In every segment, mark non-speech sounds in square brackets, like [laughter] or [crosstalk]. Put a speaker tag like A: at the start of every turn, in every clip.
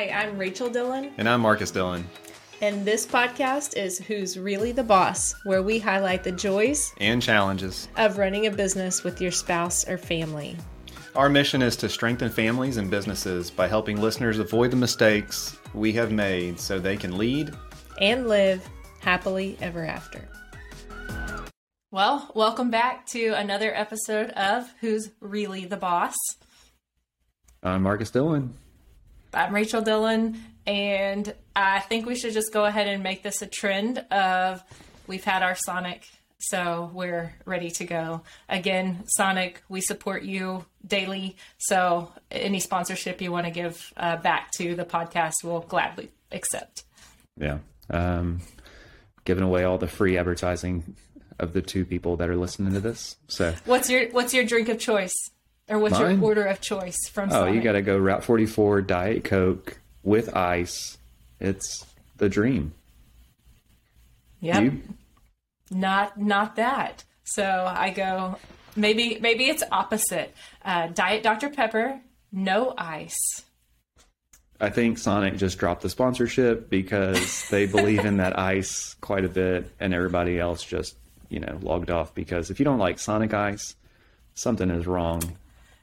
A: Hi, I'm Rachel Dillon,
B: And I'm Marcus Dillon.
A: and this podcast is Who's Really the Boss, where we highlight the joys
B: And challenges.
A: of running a business with your spouse or family.
B: Our mission is to strengthen families and businesses by helping listeners avoid the mistakes we have made so they can lead.
A: and live happily ever after. Well, welcome back to another episode of Who's Really the Boss.
B: I'm Marcus Dillon.
A: I'm Rachel Dillon, and I think we should just go ahead and make this a trend of we've had our Sonic, so we're ready to go. Again, Sonic, we support you daily, so any sponsorship you want to give uh, back to the podcast, we'll gladly accept.
C: Yeah. Um, giving away all the free advertising of the two people that are listening to this. So,
A: What's your What's your drink of choice, or what's
C: Mine?
A: your order of choice from? Sonic?
C: Oh,
A: Sonic?
C: you got to go Route 44 Diet Coke with ice. It's the dream.
A: Yep. Not not that so i go maybe maybe it's opposite uh, diet dr pepper no ice
C: I think Sonic just dropped the sponsorship because [laughs] they believe in that ice quite a bit, and everybody else just, you know, logged off because if you don't like Sonic Ice, something is wrong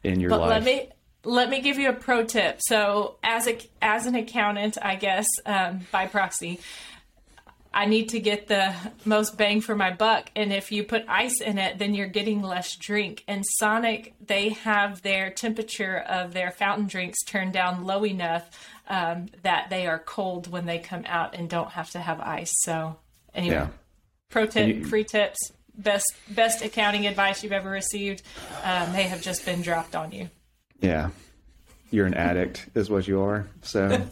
C: in your
A: but
C: life.
A: let me let me give you a pro tip so as a as an accountant i guess um, by proxy I need to get the most bang for my buck. And if you put ice in it, then you're getting less drink. And Sonic, they have their temperature of their fountain drinks turned down low enough um, that they are cold when they come out and don't have to have ice. So, anyway,
C: Yeah.
A: pro tip,
C: you-
A: free tips, best best accounting advice you've ever received um, may have just been dropped on you.
C: Yeah. You're an addict, is what you are. So. [laughs]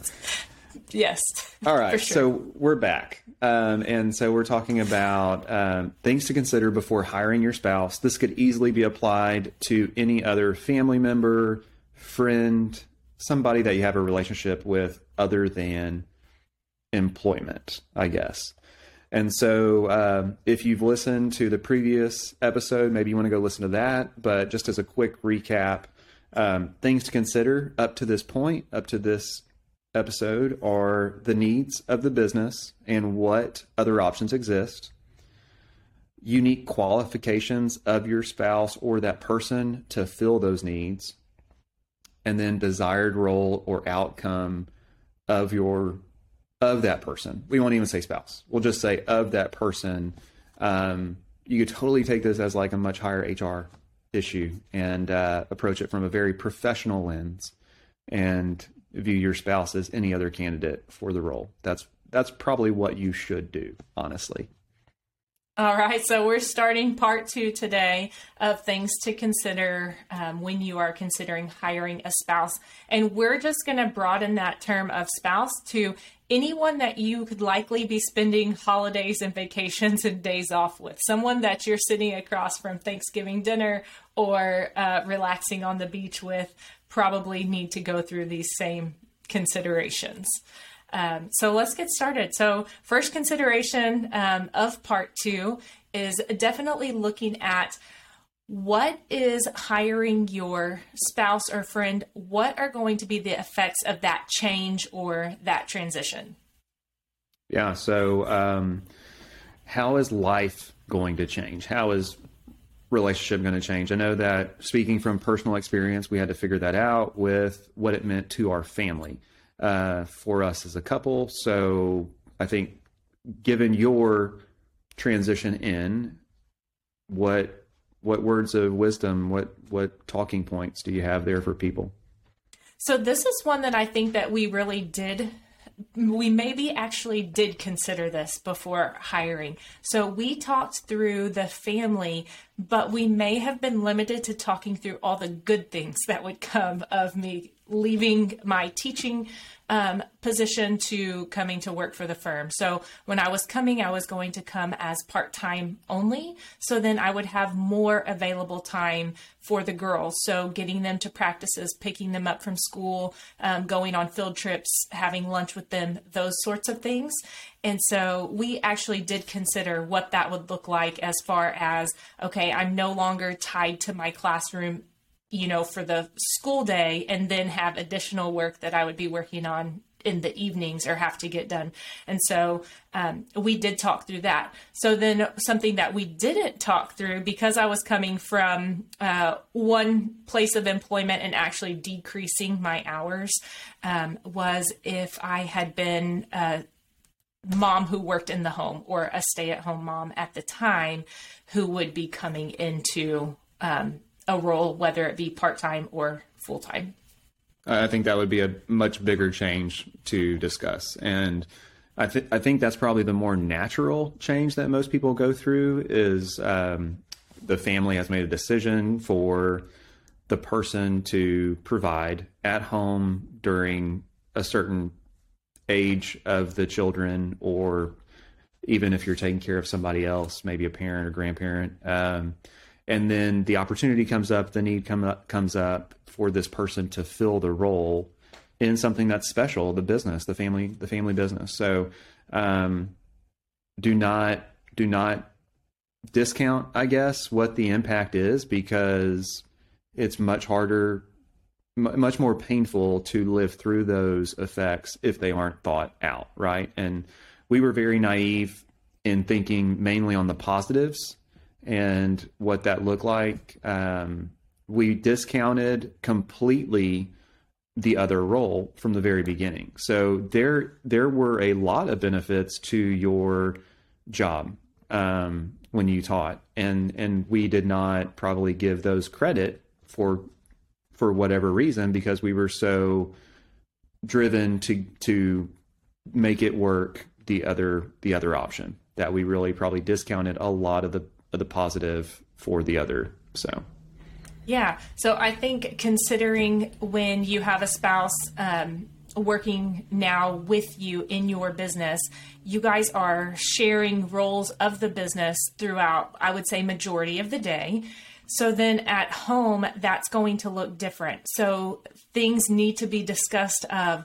A: Yes.
C: All right,
A: sure.
C: so we're back, um, and so we're talking about um, things to consider before hiring your spouse. This could easily be applied to any other family member, friend, somebody that you have a relationship with other than employment, I guess. And so, um, if you've listened to the previous episode, maybe you want to go listen to that. But just as a quick recap, um, things to consider up to this point, up to this episode are the needs of the business and what other options exist, unique qualifications of your spouse or that person to fill those needs, and then desired role or outcome of your of that person. We won't even say spouse. We'll just say of that person. Um, you could totally take this as like a much higher HR issue and uh, approach it from a very professional lens and view your spouse as any other candidate for the role. That's that's probably what you should do, honestly.
A: All right, so we're starting part two today of things to consider um, when you are considering hiring a spouse. And we're just going to broaden that term of spouse to anyone that you could likely be spending holidays and vacations and days off with. Someone that you're sitting across from Thanksgiving dinner or uh, relaxing on the beach with probably need to go through these same considerations. Um, so let's get started. So, first consideration um, of part two is definitely looking at what is hiring your spouse or friend, what are going to be the effects of that change or that transition?
C: Yeah. So, um, how is life going to change? How is relationship going to change? I know that speaking from personal experience, we had to figure that out with what it meant to our family, uh, for us as a couple. So, I think, given your transition in, what what words of wisdom, what what talking points do you have there for people?
A: So this is one that I think that we really did we maybe actually did consider this before hiring. So we talked through the family, but we may have been limited to talking through all the good things that would come of me leaving my teaching um, position to coming to work for the firm. So when I was coming, I was going to come as part time only. So then I would have more available time for the girls. So getting them to practices, picking them up from school, um, going on field trips, having lunch with them, those sorts of things. And so we actually did consider what that would look like as far as okay, I'm no longer tied to my classroom you know, for the school day and then have additional work that I would be working on in the evenings or have to get done. And so um, we did talk through that. So then something that we didn't talk through because I was coming from uh, one place of employment and actually decreasing my hours um, was if I had been a mom who worked in the home or a stay at home mom at the time who would be coming into um, a role, whether it be part time or full time.
C: I think that would be a much bigger change to discuss. And I, th- I think that's probably the more natural change that most people go through is um, the family has made a decision for the person to provide at home during a certain age of the children or even if you're taking care of somebody else, maybe a parent or grandparent. Um, and then the opportunity comes up, the need come up, comes up for this person to fill the role in something that's special, the business, the family, the family business. So, um, do not do not discount, I guess, what the impact is because it's much harder, m- much more painful to live through those effects if they aren't thought out, right? And we were very naive in thinking mainly on the positives and what that looked like. Um, we discounted completely the other role from the very beginning. So there there were a lot of benefits to your job um, when you taught, and and we did not probably give those credit for for whatever reason because we were so driven to to make it work the other the other option that we really probably discounted a lot of the the positive for the other. So.
A: Yeah. So I think considering when you have a spouse um, working now with you in your business, you guys are sharing roles of the business throughout, I would say, majority of the day. So then at home, that's going to look different. So things need to be discussed of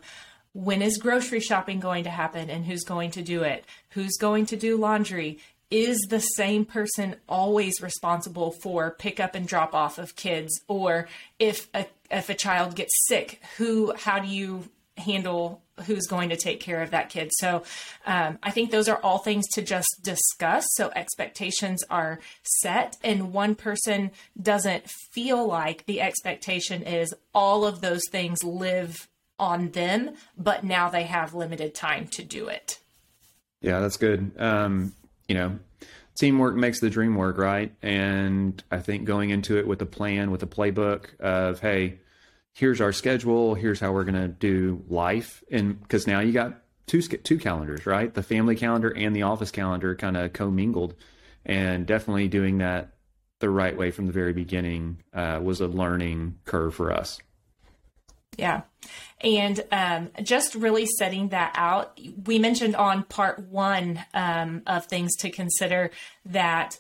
A: when is grocery shopping going to happen and who's going to do it? Who's going to do laundry? Is the same person always responsible for pickup and drop off of kids? Or if a if a child gets sick who how do you handle who's going to take care of that kid? So um, i think those are all things to just discuss. So expectations are set and one person doesn't feel like the expectation is all of those things live on them but now they have limited time to do it.
C: Yeah that's good. Um, you know, teamwork makes the dream work, right? And I think going into it with a plan, with a playbook of, hey, here's our schedule, here's how we're going to do life, and because now you got two two calendars, right? The family calendar and the office calendar kind of commingled, and definitely doing that the right way from the very beginning uh, was a learning curve for us.
A: Yeah. And um, just really setting that out, we mentioned on part one um, of things to consider that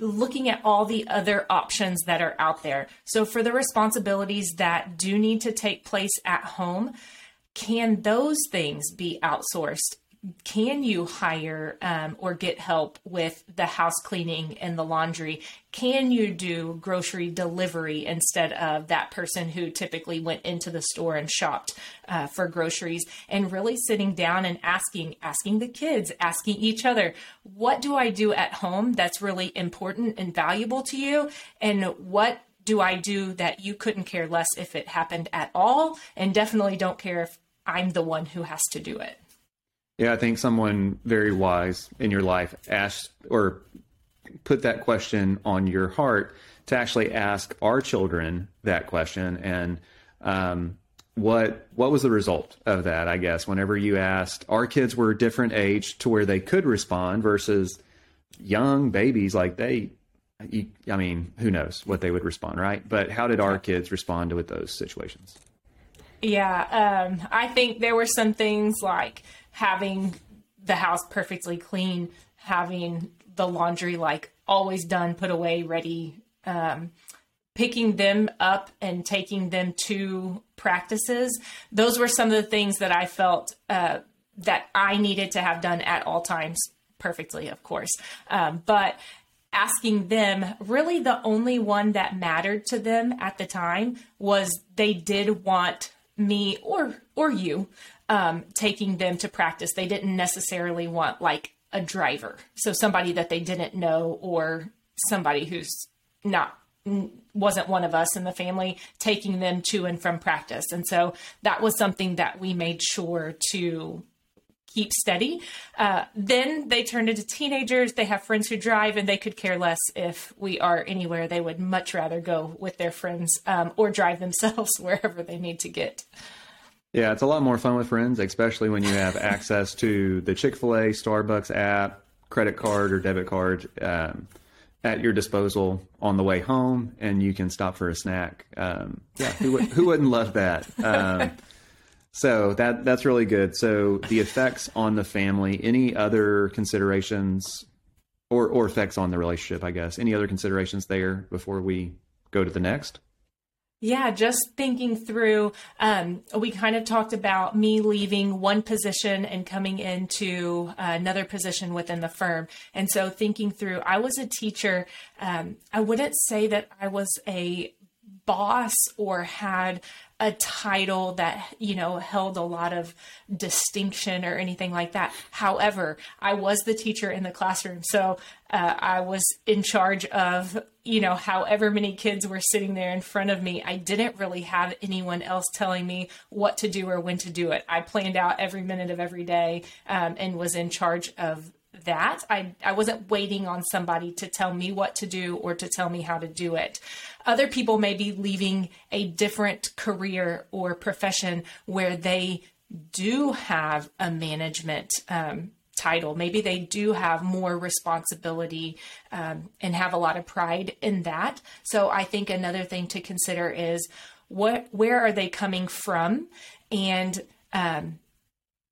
A: looking at all the other options that are out there. So, for the responsibilities that do need to take place at home, can those things be outsourced can you hire um, or get help with the house cleaning and the laundry? Can you do grocery delivery instead of that person who typically went into the store and shopped uh, for groceries? And really sitting down and asking, asking the kids, asking each other, what do I do at home that's really important and valuable to you? And what do I do that you couldn't care less if it happened at all? And definitely don't care if I'm the one who has to do it.
C: Yeah, I think someone very wise in your life asked or put that question on your heart to actually ask our children that question. And um, what what was the result of that i guess whenever you asked our kids were a different age to where they could respond versus young babies like they you, i mean who knows what they would respond right? But how did our kids respond to with those situations
A: yeah um, i think there were some things like having the house perfectly clean, having the laundry like always done, put away, ready, um, picking them up and taking them to practices. Those were some of the things that I felt uh, that I needed to have done at all times, perfectly, of course. Um, but asking them, really the only one that mattered to them at the time was they did want me or or you um, taking them to practice. They didn't necessarily want like a driver, so somebody that they didn't know or somebody who's not wasn't one of us in the family taking them to and from practice. And so that was something that we made sure to keep steady. Uh, then they turn into teenagers. They have friends who drive, and they could care less if we are anywhere. They would much rather go with their friends um, or drive themselves [laughs] wherever they need to get.
C: Yeah, it's a lot more fun with friends, especially when you have [laughs] access to the Chick fil A, Starbucks app, credit card, or debit card. Um, at your disposal on the way home, and you can stop for a snack. Um, yeah, who, who wouldn't love that? [laughs] So that that's really good. So the effects on the family, any other considerations, or or effects on the relationship, I guess. Any other considerations there before we go to the next?
A: Yeah, just thinking through, um, we kind of talked about me leaving one position and coming into another position within the firm. And so thinking through, I was a teacher. Um, I wouldn't say that I was a boss or had a title that you know held a lot of distinction or anything like that. However i was the teacher in the classroom so uh, i was in charge of you know however many kids were sitting there in front of me. I didn't really have anyone else telling me what to do or when to do it. I planned out every minute of every day um, and was in charge of that. I, I wasn't waiting on somebody to tell me what to do or to tell me how to do it. Other people may be leaving a different career or profession where they do have a management um, title. Maybe they do have more responsibility um, and have a lot of pride in that. So I think another thing to consider is what where are they coming from and um,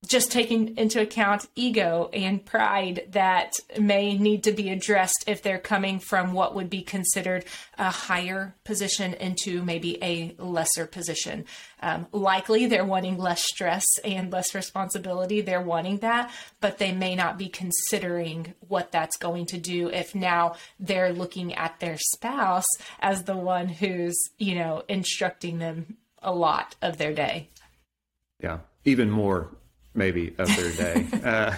A: just taking into account ego and pride that may need to be addressed if they're coming from what would be considered a higher position into maybe a lesser position. Um, likely they're wanting less stress and less responsibility. They're wanting that, but they may not be considering what that's going to do if now they're looking at their spouse as the one who's, you know, instructing them a lot of their day.
C: Yeah, even more maybe of their day. [laughs] uh,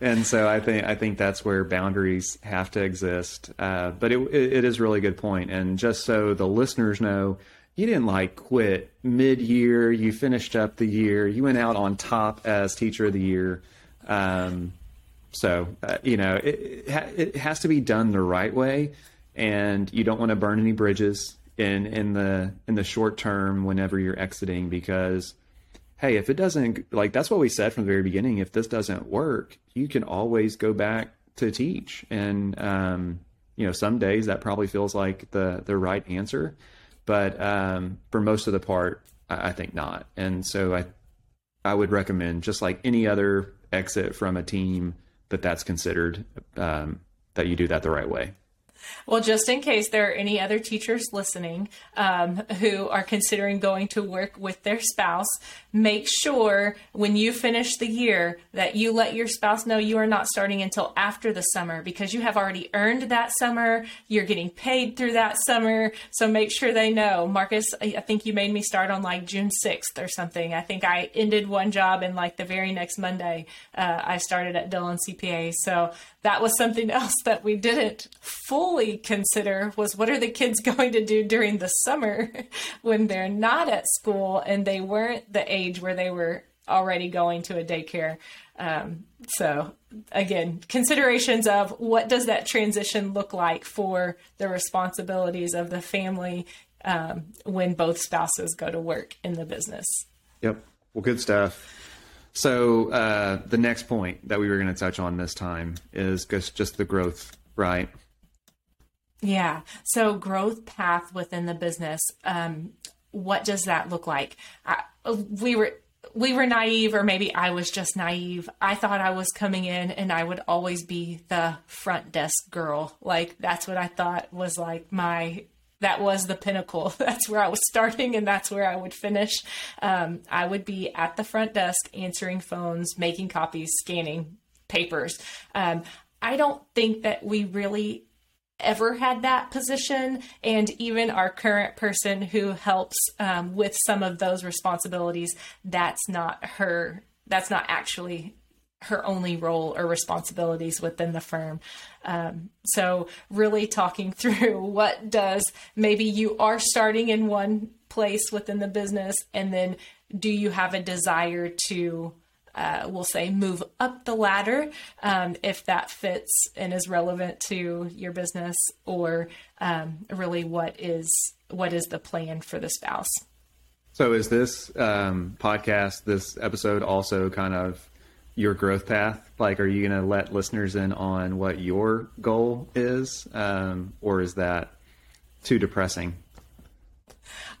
C: and so I think I think that's where boundaries have to exist. Uh, but it, it is really good point. And just so the listeners know, you didn't like quit mid year. You finished up the year. You went out on top as teacher of the year. Um, so uh, you know it, it has to be done the right way, and you don't want to burn any bridges in in the in the short term whenever you're exiting because hey, if it doesn't, like that's what we said from the very beginning. If this doesn't work, you can always go back to teach. And, um, you know, some days that probably feels like the, the right answer. But um, for most of the part, I, I think not. And so I, I would recommend, just like any other exit from a team, that that's considered, um, that you do that the right way.
A: Well, just in case there are any other teachers listening um, who are considering going to work with their spouse, make sure when you finish the year that you let your spouse know you are not starting until after the summer because you have already earned that summer. You're getting paid through that summer. So make sure they know. Marcus, I think you made me start on like June 6th or something. I think I ended one job and like the very next Monday, uh, I started at Dillon CPA. So that was something else that we didn't fully consider was what are the kids [laughs] going to do during the summer [laughs] when they're not at school and they weren't the age where they were already going to a daycare. Um, so again, considerations of what does that transition look like for the responsibilities of the family um, when both spouses go to work in the business.
C: Yep. Well, good stuff. So uh, the next point that we were going to touch on this time is just just the growth, right?
A: Yeah. So growth path within the business. Um, what does that look like? I, we were we were naive, or maybe I was just naive. I thought I was coming in and I would always be the front desk girl. Like that's what I thought was like my that was the pinnacle. [laughs] That's where I was starting and that's where I would finish. Um, I would be at the front desk answering phones, making copies, scanning papers. Um, I don't think that we really ever had that position, and even our current person who helps um, with some of those responsibilities, that's not her. That's not actually her only role or responsibilities within the firm. Um, so, really talking [laughs] through what does maybe you are starting in one place within the business, and then do you have a desire to uh, we'll say move up the ladder um, if that fits and is relevant to your business or um, really what is what is the plan for the spouse
C: so is this um, podcast this episode also kind of your growth path like are you going to let listeners in on what your goal is um, or is that too depressing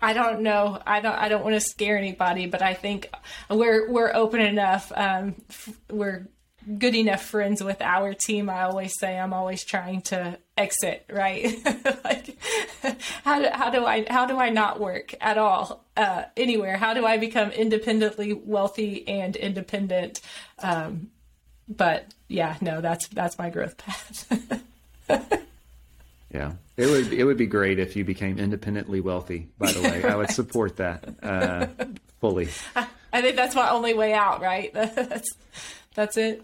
A: I don't know. I don't. I don't want to scare anybody, but I think we're we're open enough. Um, we're good enough friends with our team. I always say I'm always trying to exit. Right? [laughs] like, how do how do I how do I not work at all uh, anywhere? How do I become independently wealthy and independent? Um, but yeah, no, that's that's my growth path. [laughs]
C: Yeah, it would it would be great if you became independently wealthy. By the way, I would support that uh, fully.
A: I think that's my only way out. Right? [laughs] That's that's it.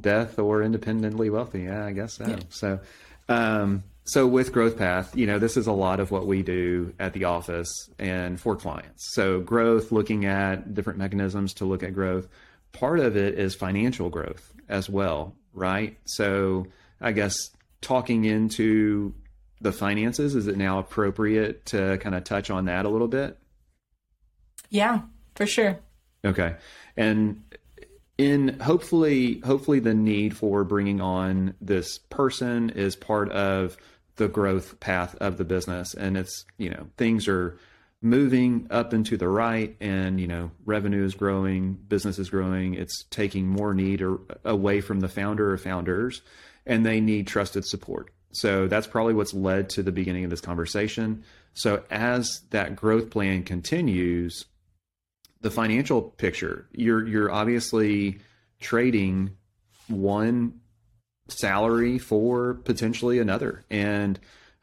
C: Death or independently wealthy. Yeah, I guess so. Yeah. So, um, so with Growth Path, you know, this is a lot of what we do at the office and for clients. So growth, looking at different mechanisms to look at growth. Part of it is financial growth as well, right? So I guess talking into the finances, is it now appropriate to kind of touch on that a little bit?
A: Yeah, for sure.
C: Okay. And in hopefully hopefully the need for bringing on this person is part of the growth path of the business. And it's, you know, things are moving up and to the right and you know revenue is growing business is growing. It's taking more need or, away from the founder or founders and they need trusted support. So that's probably what's led to the beginning of this conversation. So as that growth plan continues, the financial picture, you're you're obviously trading one salary for potentially another. And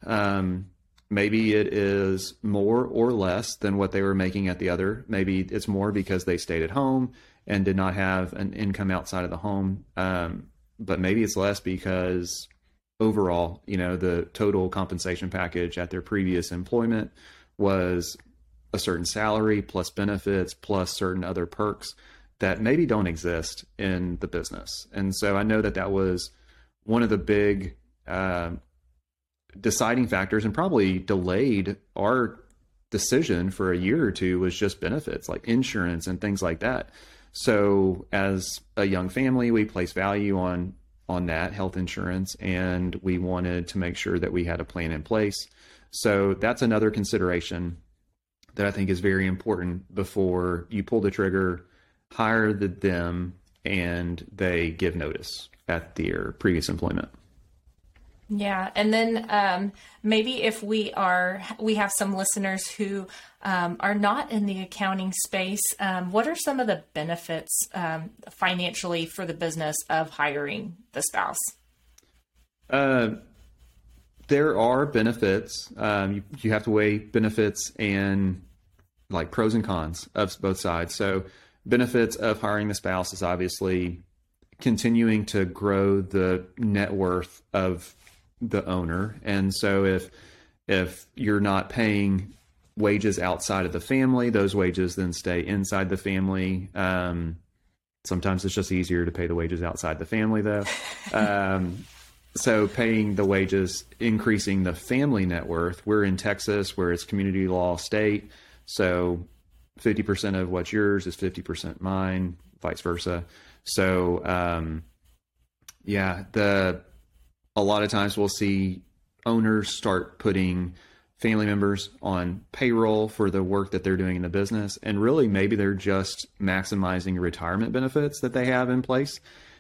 C: um, maybe it is more or less than what they were making at the other. Maybe it's more because they stayed at home and did not have an income outside of the home. Um, but maybe it's less because overall, you know, the total compensation package at their previous employment was a certain salary plus benefits plus certain other perks that maybe don't exist in the business. And so I know that that was one of the big uh, deciding factors and probably delayed our decision for a year or two was just benefits like insurance and things like that. So as a young family, we place value on on that health insurance, and we wanted to make sure that we had a plan in place. So that's another consideration that I think is very important before you pull the trigger, hire the, them, and they give notice at their previous employment.
A: Yeah, and then um, maybe if we are, we have some listeners who um, are not in the accounting space. Um, what are some of the benefits um, financially for the business of hiring the spouse?
C: Uh, there are benefits. Um, you, you have to weigh benefits and like pros and cons of both sides. So, benefits of hiring the spouse is obviously continuing to grow the net worth of the owner. And so if if you're not paying wages outside of the family, those wages then stay inside the family. Um, sometimes it's just easier to pay the wages outside the family, though. [laughs] Um, so paying the wages, increasing the family net worth. We're in Texas, where it's community law state, so fifty percent of what's yours is fifty percent mine, vice versa. So um, yeah, the a lot of times we'll see owners start putting family members on payroll for the work that they're doing in the business. And really, maybe they're just maximizing retirement benefits that they have in place.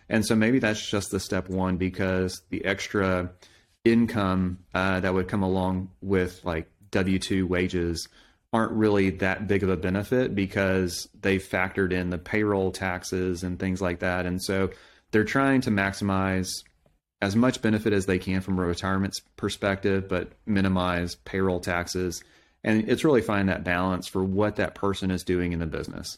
C: And so maybe that's just the step one because the extra income uh, that would come along with like W 2 wages aren't really that big of a benefit because they factored in the payroll taxes and things like that. And so they're trying to maximize as much benefit as they can from a retirement perspective, but minimize payroll taxes. And it's really finding that balance for what that person is doing in the business.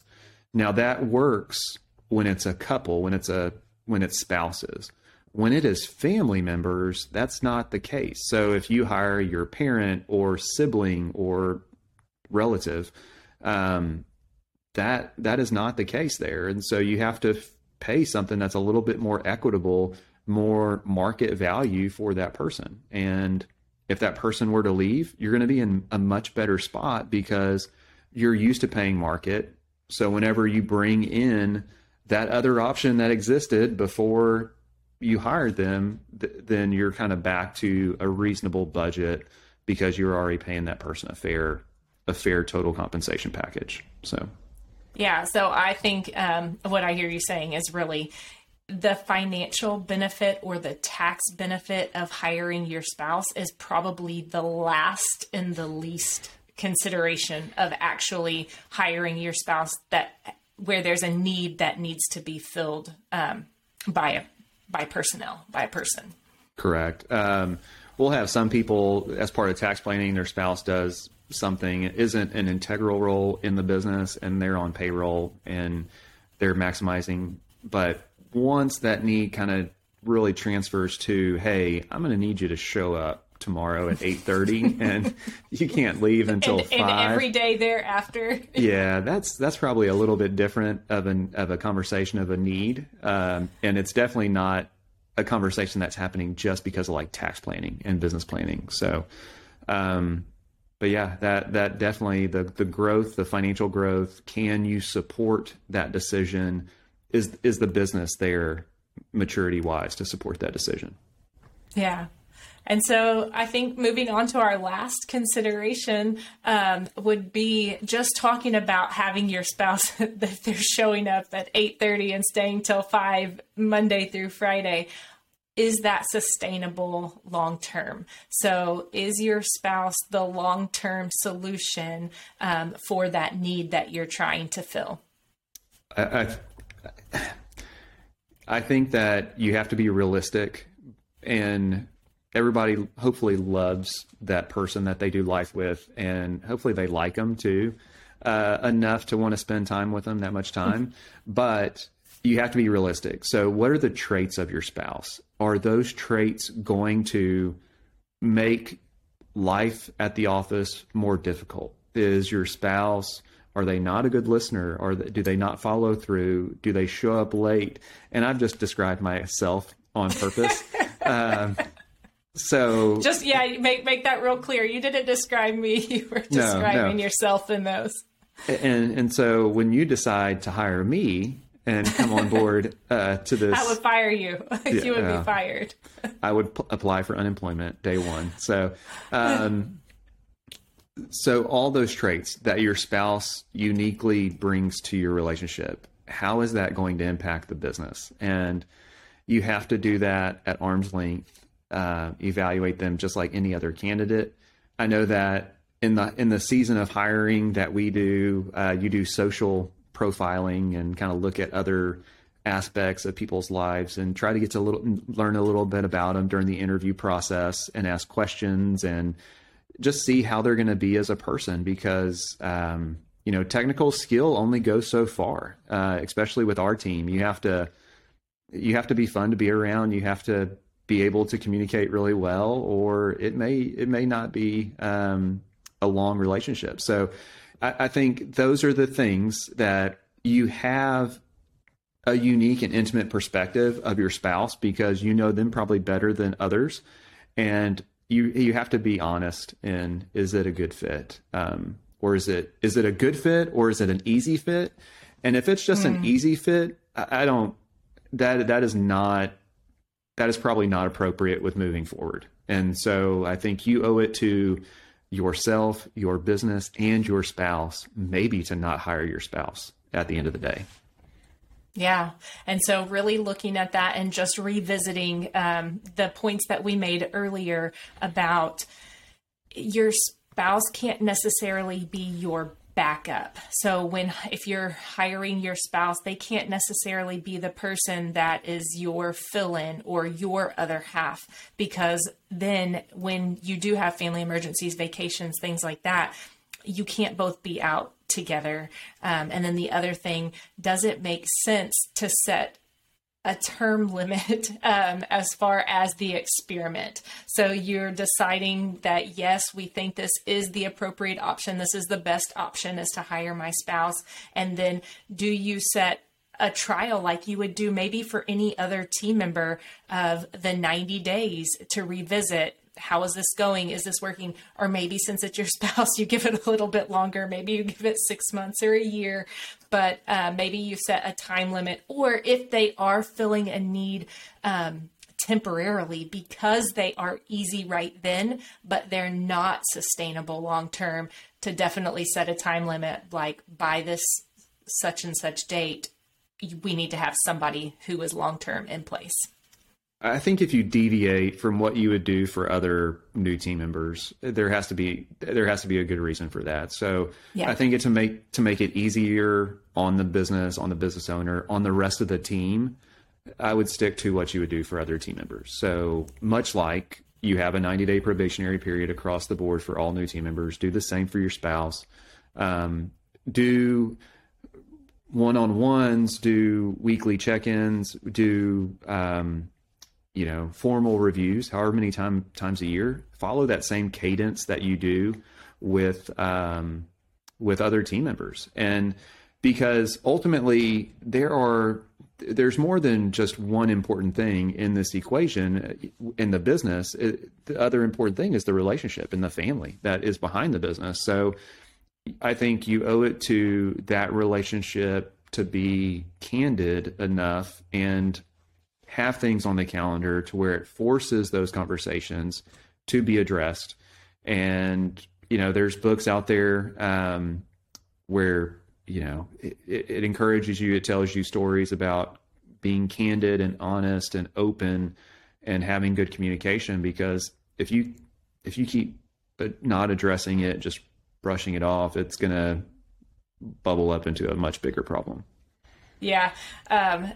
C: Now that works when it's a couple, when it's a when it's spouses. When it is family members, that's not the case. So if you hire your parent or sibling or relative, um, that that is not the case there, and so you have to pay something that's a little bit more equitable, more market value for that person. And if that person were to leave, you're going to be in a much better spot because you're used to paying market. So whenever you bring in that other option that existed before you hired them, th- then you're kind of back to a reasonable budget because you're already paying that person a fair a fair total compensation package. So
A: yeah, so I think um, what I hear you saying is really the financial benefit or the tax benefit of hiring your spouse is probably the last and the least consideration of actually hiring your spouse that where there's a need that needs to be filled um, by a by personnel by a person
C: correct um, we'll have some people as part of tax planning their spouse does something isn't an integral role in the business and they're on payroll and they're maximizing. But once that need kind of really transfers to, hey, I'm going to need you to show up tomorrow at 8:30 [laughs] and you can't leave until
A: and,
C: 5
A: and every day thereafter [laughs]
C: yeah that's that's probably a little bit different of an of a conversation of a need um, and it's definitely not a conversation that's happening just because of like tax planning and business planning so um, but yeah, that that definitely the the growth, the financial growth. Can you support that decision? Is is the business there maturity wise to support that decision?
A: Yeah. And so I think moving on to our last consideration um, would be just talking about having your spouse [laughs] that they're showing up at 8.30 and staying till 5 Monday through Friday is that sustainable long term? So, is your spouse the long term solution um, for that need that you're trying to fill?
C: I, I, I think that you have to be realistic, and everybody hopefully loves that person that they do life with, and hopefully they like them too. Uh, enough to want to spend time with them that much time. [laughs] but you have to be realistic. So, what are the traits of your spouse? Are those traits going to make life at the office more difficult? Is your spouse are they not a good listener? Or do they not follow through? Do they show up late? And I've just described myself on purpose. [laughs] um, so
A: just yeah, make make that real clear. You didn't describe me; [laughs] you were describing no, no. yourself in those.
C: And and so when you decide to hire me, and come on board uh, to this. [laughs]
A: I would fire you. [laughs] you would be fired.
C: I would p- apply for unemployment day one. So, um, so all those traits that your spouse uniquely brings to your relationship, how is that going to impact the business? And you have to do that at arm's length. Uh, evaluate them just like any other candidate. I know that in the in the season of hiring that we do, uh, you do social profiling and kind of look at other aspects of people's lives and try to get to little learn a little bit about them during the interview process and ask questions and just see how they're going to be as a person because um, you know technical skill only goes so far uh, especially with our team you have to you have to be fun to be around you have to be able to communicate really well or it may it may not be um, a long relationship so I, I think those are the things that you have a unique and intimate perspective of your spouse because you know them probably better than others, and you you have to be honest in is it a good fit, um, or is it is it a good fit, or is it an easy fit? And if it's just mm. an hmm. easy fit, I, I don't that that is not that is probably not appropriate with moving forward. And so I think you owe it to yourself, your business, and your spouse, maybe to not hire your spouse at the end of the day.
A: Yeah. And so, really looking at that and just revisiting um, the points that we made earlier about your spouse can't necessarily be your backup. So when if you're hiring your spouse, they can't necessarily be the person that is your fill-in or your other half because then when you do have family emergencies, vacations, things like that, you can't both be out together. Um, and then the other thing, does it make sense to set a term limit [laughs] um, as far as the experiment. So you're deciding that, yes, we think this is the appropriate option. This is the best option is to hire my spouse. And then do you set a trial like you would do maybe for any other team member of the 90 days to revisit how is this going? Is this working? Or maybe since it's your [laughs] spouse, you give it a little bit longer. Maybe you give it six months or a year, but uh, maybe you set a time limit. Or if they are filling a need, um, temporarily because they are easy right then, but they're not sustainable long term, to definitely set a time limit like by this such and such date, we need to have somebody who is long term in place.
C: I think if you deviate from what you would do for other new team members, there has to be there has to be a good reason for that. So yeah. I think it to make to make it easier on the business, on the business owner, on the rest of the team, I would stick to what you would do for other team members. So much like you have a 90 day probationary period across the board for all new team members, do the same for your spouse. Um, do one on ones, do weekly check ins, do um, you know formal reviews however many time, times a year follow that same cadence that you do with um, with other team members. And because ultimately there are there's more than just one important thing in this equation in the business it, the other important thing is the relationship and the family that is behind the business. So i think you owe it to that relationship to be candid enough and have things on the calendar to where it forces those conversations to be addressed. And, you know, there's books out there um, where, you know, it, it encourages you, it tells you stories about being candid and honest and open and having good communication because if you if you keep but not addressing it just brushing it off it's going to bubble up into a much bigger problem
A: yeah. Um,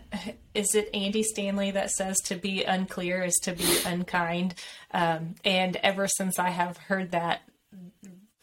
A: is it Andy Stanley that says to be unclear is to be unkind? Um, and ever since I have heard that,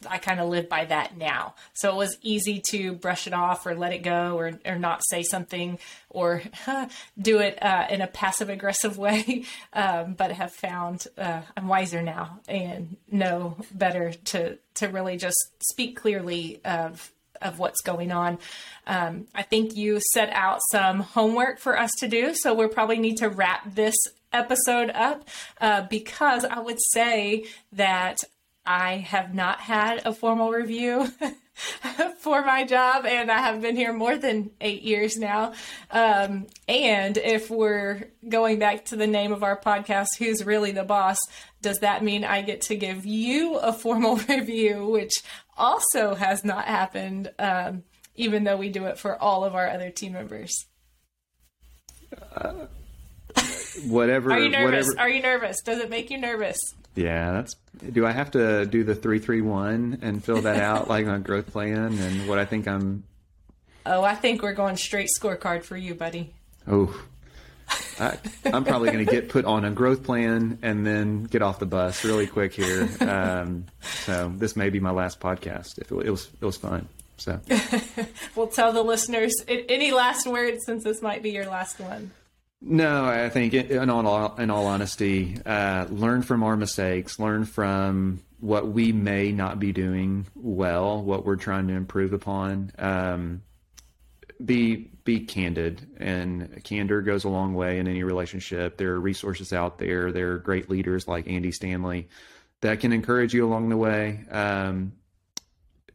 A: I kind of live by that now. So it was easy to brush it off or let it go or, or not say something or huh, do it uh, in a passive aggressive [laughs] way. Um, but have found uh, I'm wiser now and know better to, to really just speak clearly of of what's going on. Um, I think you set out some homework for us to do, so we'll probably need to wrap this episode up uh, because I would say that I have not had a formal review [laughs] for my job, and I have been here more than eight years now. Um, and if we're going back to the name of our podcast, Who's Really the Boss? Does that mean I get to give you a formal [laughs] review, which also has not happened, um, even though we do it for all of our other team members?
C: Uh, whatever.
A: Are you nervous?
C: Whatever.
A: Are you nervous? Does it make you nervous?
C: Yeah, that's. Do I have to do the three three one and fill that out like my growth plan and what I think I'm?
A: Oh, I think we're going straight scorecard for you, buddy.
C: Oh, I, am probably going to get put on a growth plan and then get off the bus really quick here. Um, so this may be my last podcast. If it, it was, it was fun. So [laughs]
A: we'll tell the listeners any last words since this might be your last one.
C: No, I think in all in all honesty, uh, learn from our mistakes, learn from what we may not be doing well, what we're trying to improve upon. Um, be be candid, and candor goes a long way in any relationship. There are resources out there. There are great leaders like Andy Stanley that can encourage you along the way. Um,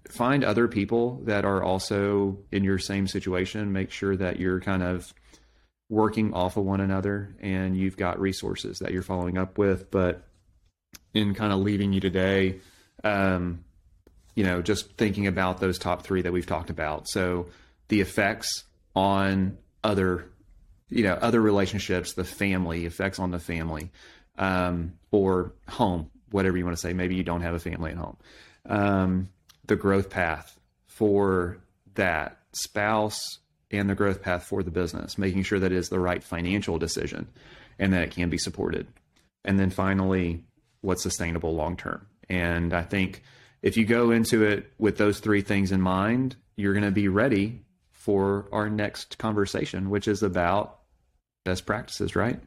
C: find other people that are also in your same situation. Make sure that you're kind of working off of one another and you've got resources that you're following up with. But in kind of leaving you today, um, you know, just thinking about those top three that we've talked about. So the effects on other, you know, other relationships, the family effects on the family, um, or home, whatever you want to say. Maybe you don't have a family at home. Um, the growth path for that spouse and the growth path for the business, making sure that it is the right financial decision and that it can be supported. And then finally, what's sustainable long term. And I think if you go into it with those three things in mind, you're going to be ready for our next conversation, which is about best practices, right?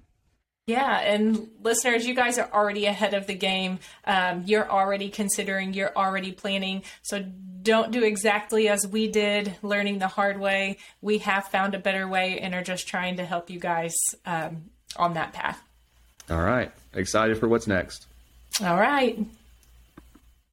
A: Yeah, and listeners, you guys are already ahead of the game. Um, you're already considering, you're already planning. So don't do exactly as we did, learning the hard way. We have found a better way and are just trying to help you guys um, on that path.
C: All right. Excited for what's next.
A: All right.